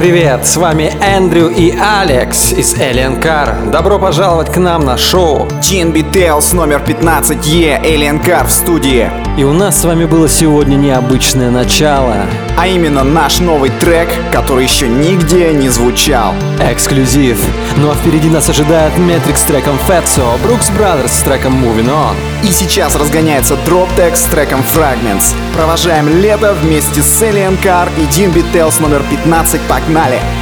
Привет! С вами Эндрю и Алекс из Alien Car. Добро пожаловать к нам на шоу. TNB Tales номер 15Е Alien Car в студии. И у нас с вами было сегодня необычное начало. А именно наш новый трек, который еще нигде не звучал. Эксклюзив. Ну а впереди нас ожидает Метрик с треком Fatso, Brooks Brothers с треком Moving On. И сейчас разгоняется Tech с треком Fragments. Провожаем лето вместе с Alien Car и TNB Tales номер 15 Погнали! Поезд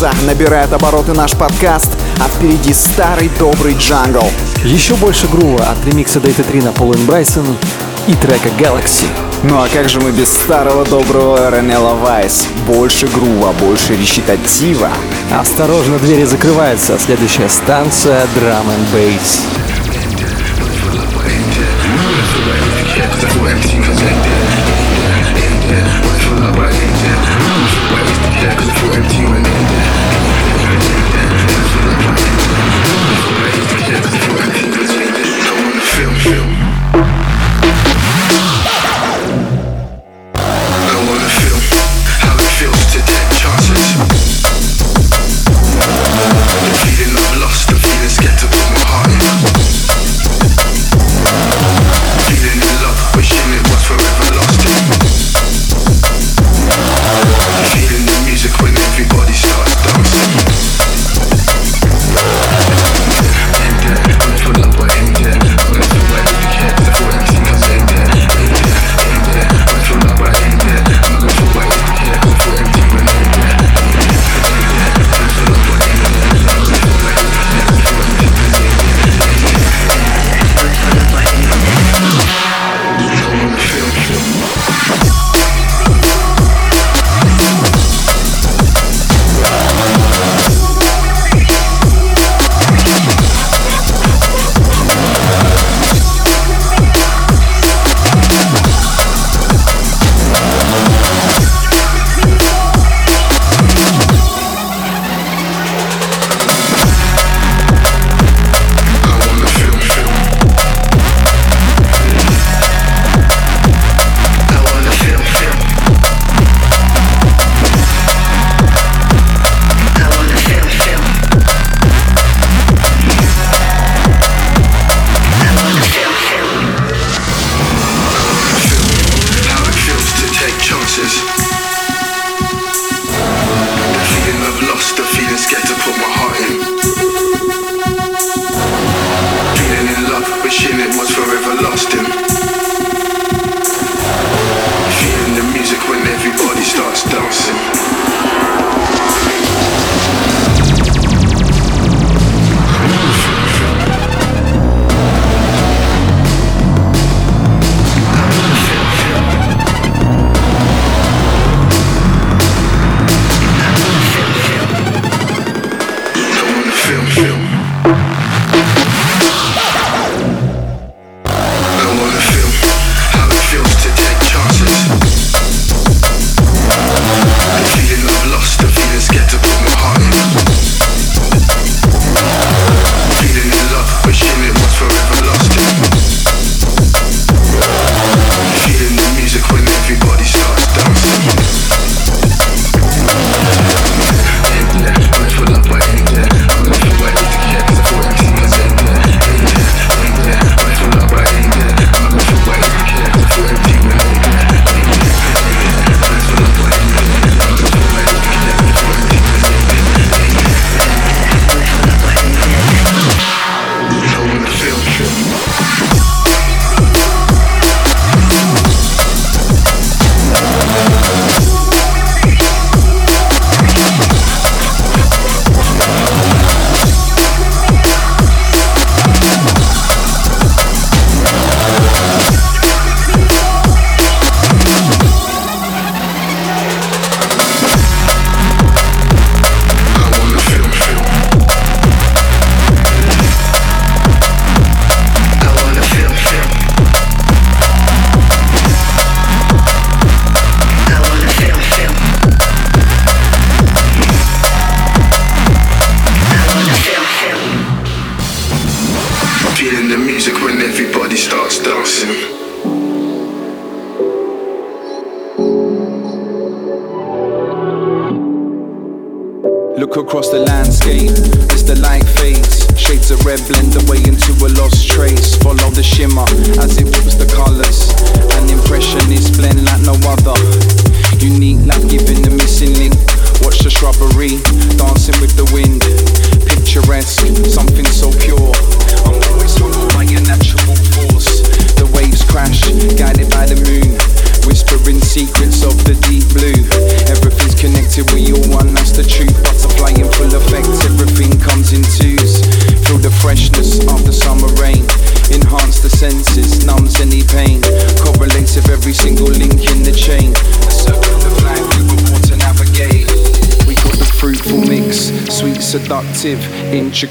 часах набирает обороты наш подкаст, а впереди старый добрый джангл. Еще больше грува от ремикса Data 3 на Полуэн Брайсон и трека Galaxy. Ну а как же мы без старого доброго Ренела Вайс? Больше грува, больше речитатива. Осторожно, двери закрываются. Следующая станция Drum and Bass. We're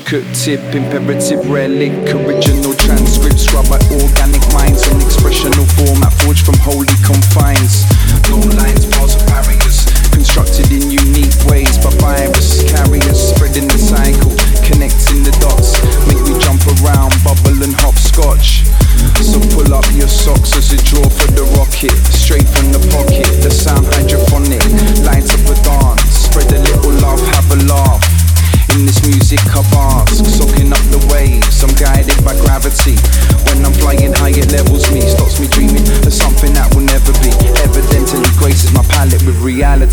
cooked tip, imperative relic, original transcript, scribe by organic.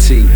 see.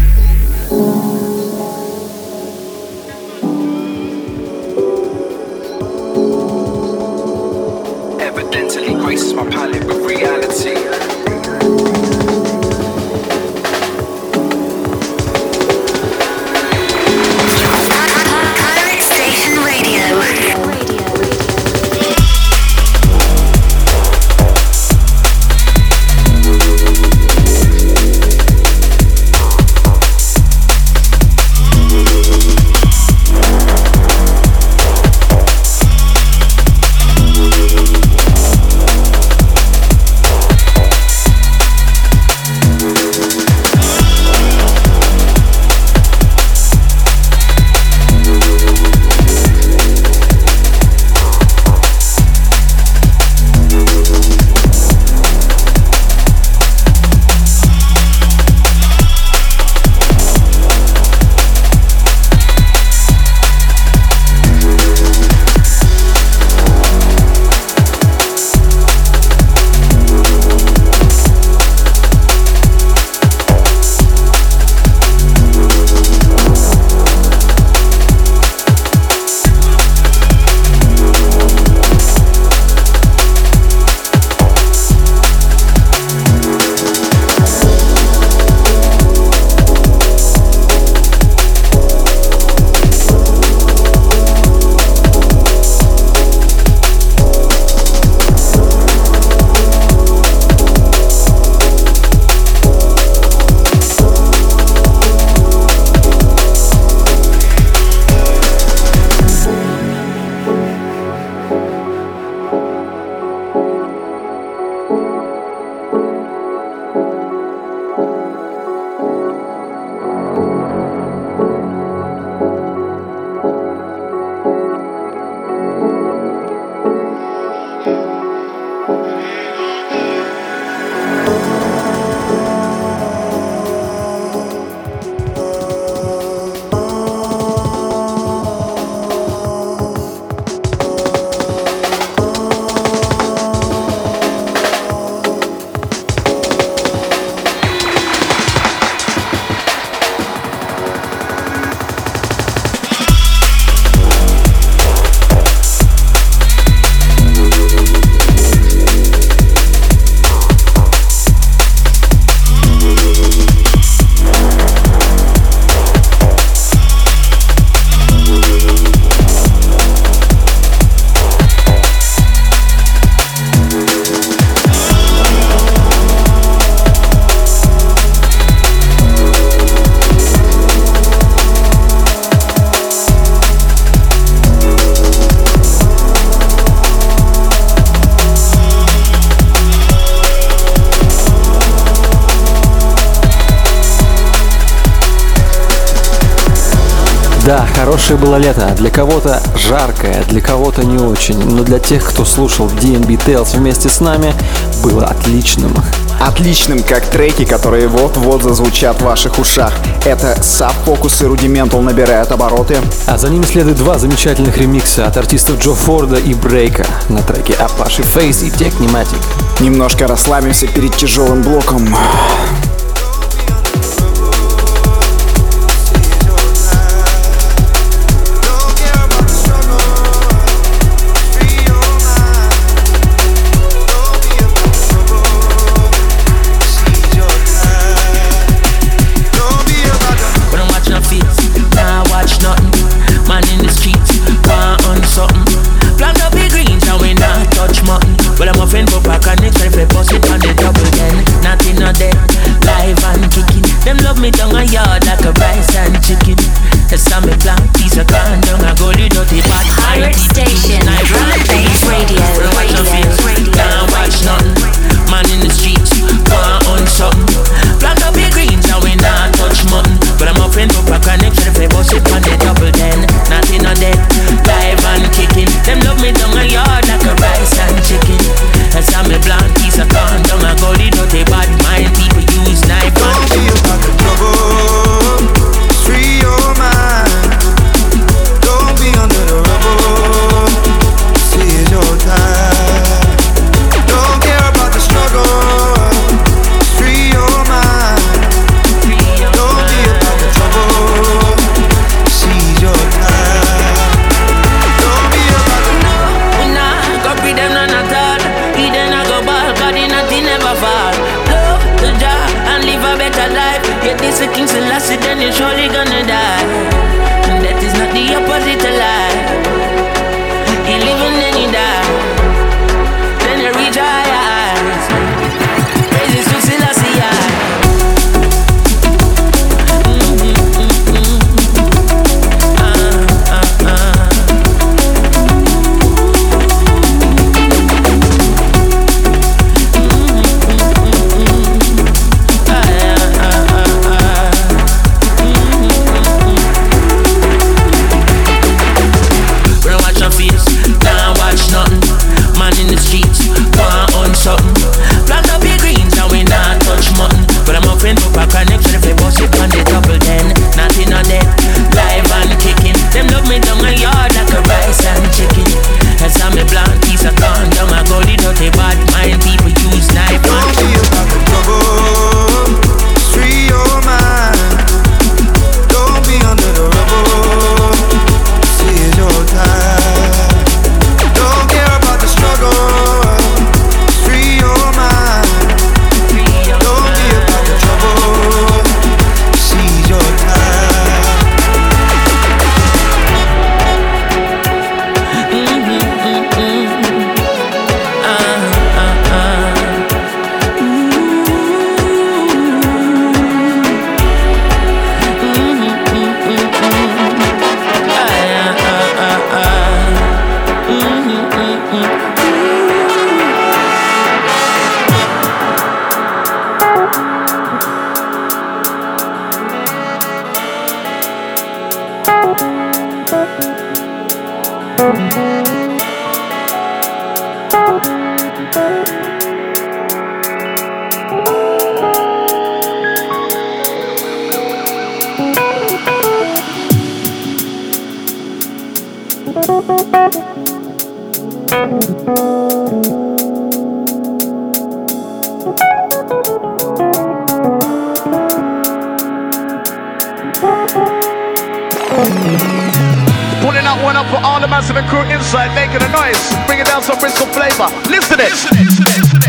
Прошедшее было лето, а для кого-то жаркое, а для кого-то не очень, но для тех, кто слушал DNB Tales вместе с нами, было отличным. Отличным, как треки, которые вот-вот зазвучат в ваших ушах. Это Subfocus и Rudimental набирают обороты. А за ними следует два замечательных ремикса от артистов Джо Форда и Брейка на треке Apache Face и Technimatic. Немножко расслабимся перед тяжелым блоком. Pulling out one up for all the massive crew inside, making a noise, bringing down some Bristol flavor. Listen it. Listen it, listen it, listen it.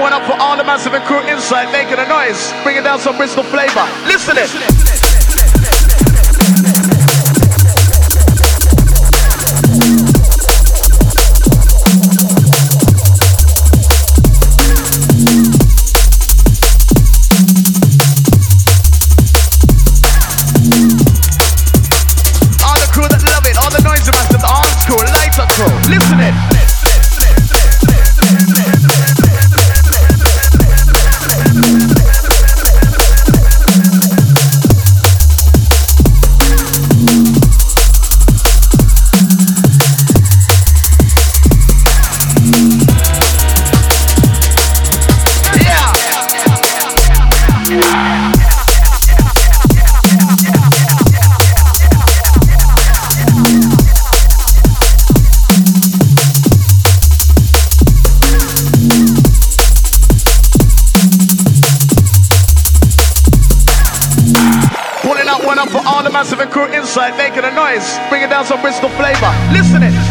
one up for all the massive and crew inside, making a noise, bringing down some Bristol flavor. Listen it. All the crew that love it, all the noise crew, crew, listen it. Inside making a noise, bringing down some Bristol flavor. Listen it.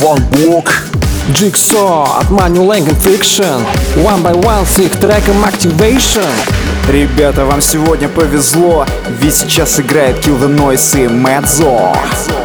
Нейрофанк-блок. Jigsaw от Manu Lang Fiction. One by One с их треком Activation. Ребята, вам сегодня повезло, ведь сейчас играет Kill the Noise и Mezzo.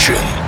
Engine.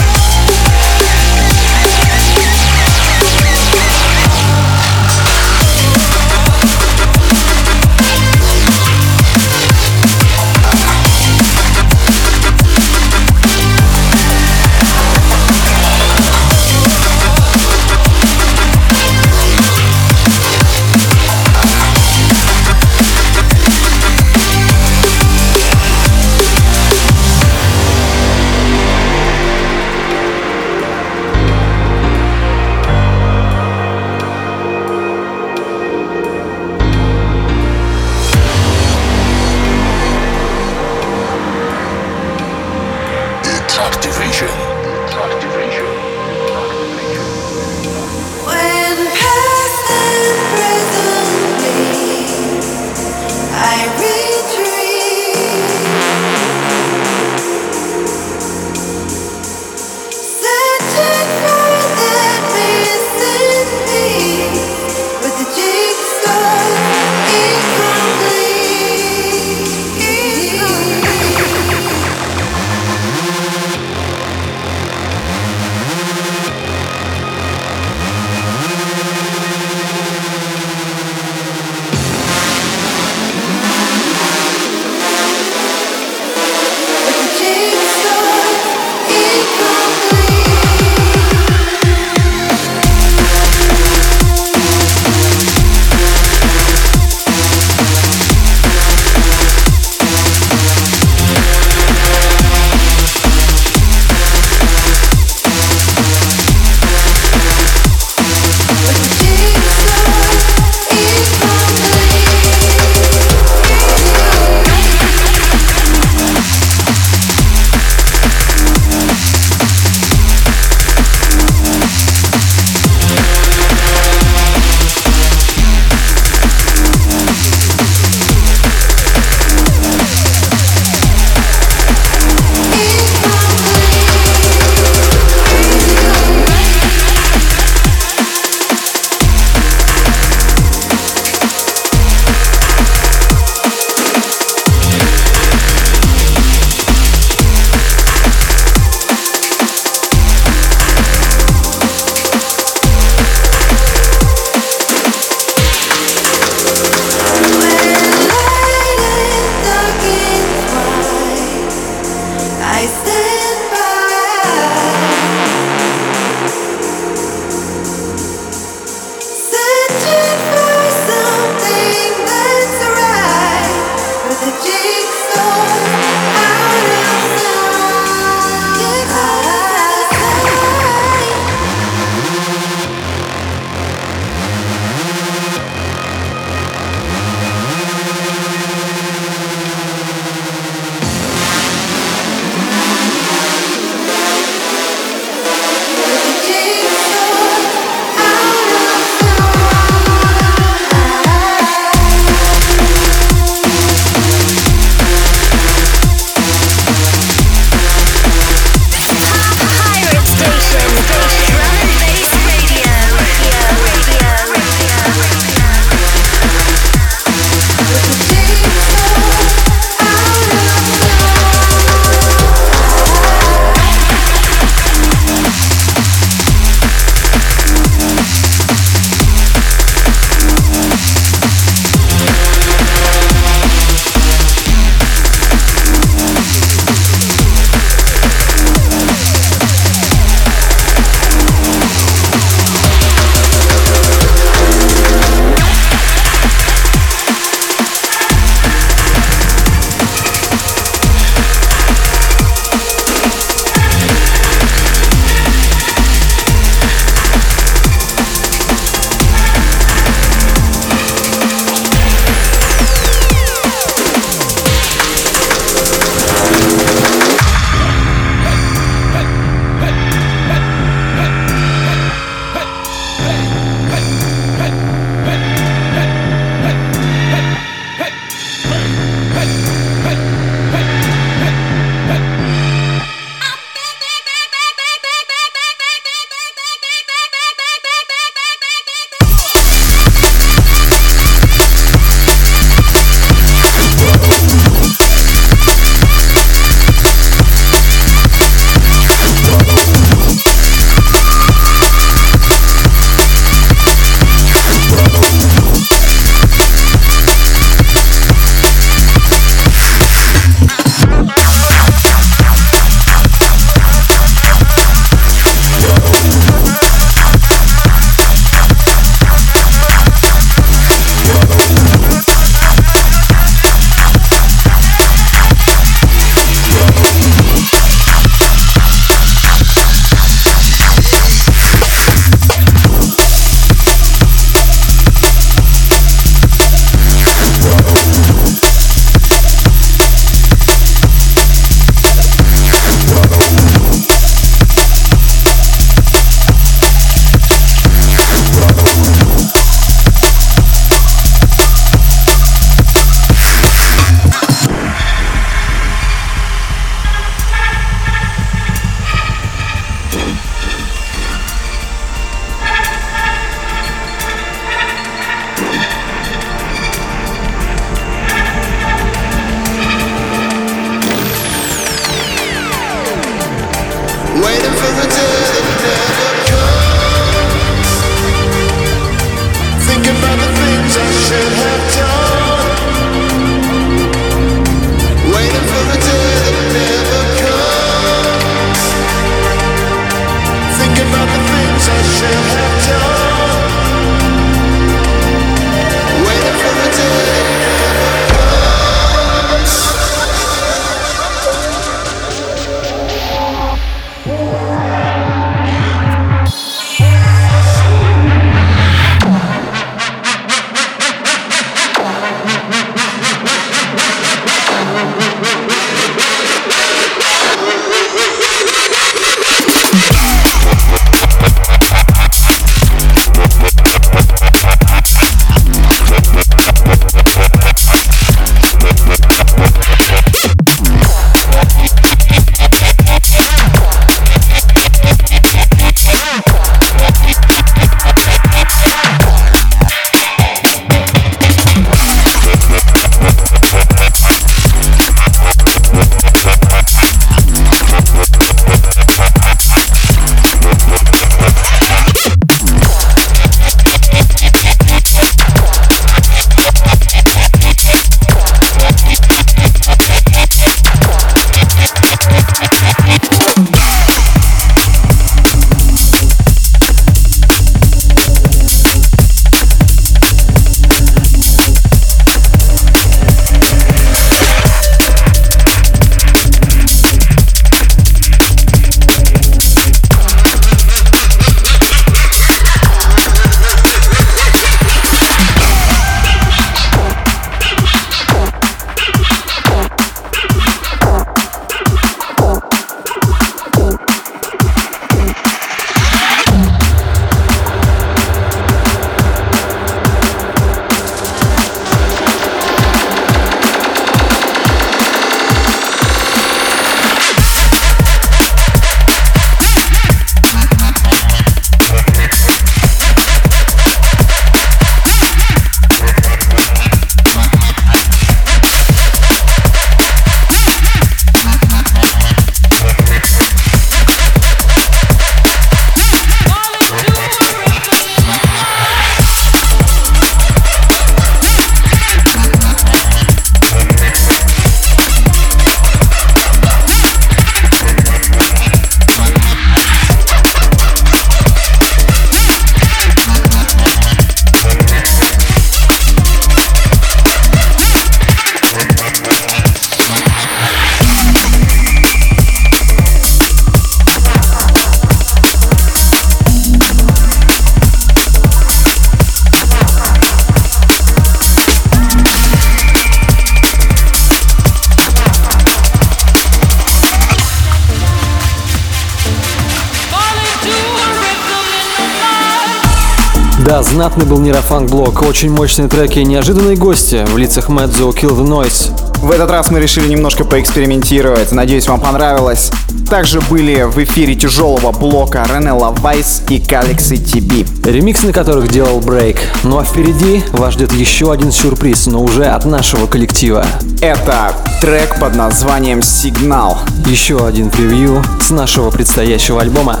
Знатный был Нейрофанк блок, очень мощные треки и неожиданные гости в лицах Мэдзо Kill the Noise. В этот раз мы решили немножко поэкспериментировать, надеюсь вам понравилось. Также были в эфире тяжелого блока Ренелла Вайс и Galaxy TB. Ремикс на которых делал Брейк. Ну а впереди вас ждет еще один сюрприз, но уже от нашего коллектива. Это трек под названием «Сигнал». Еще один превью с нашего предстоящего альбома.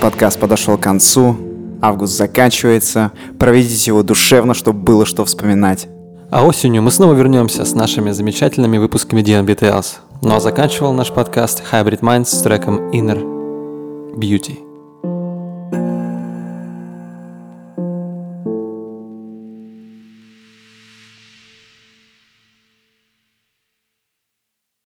Подкаст подошел к концу. Август заканчивается. Проведите его душевно, чтобы было что вспоминать. А осенью мы снова вернемся с нашими замечательными выпусками DNB Tales. Ну а заканчивал наш подкаст Hybrid Minds с треком Inner Beauty.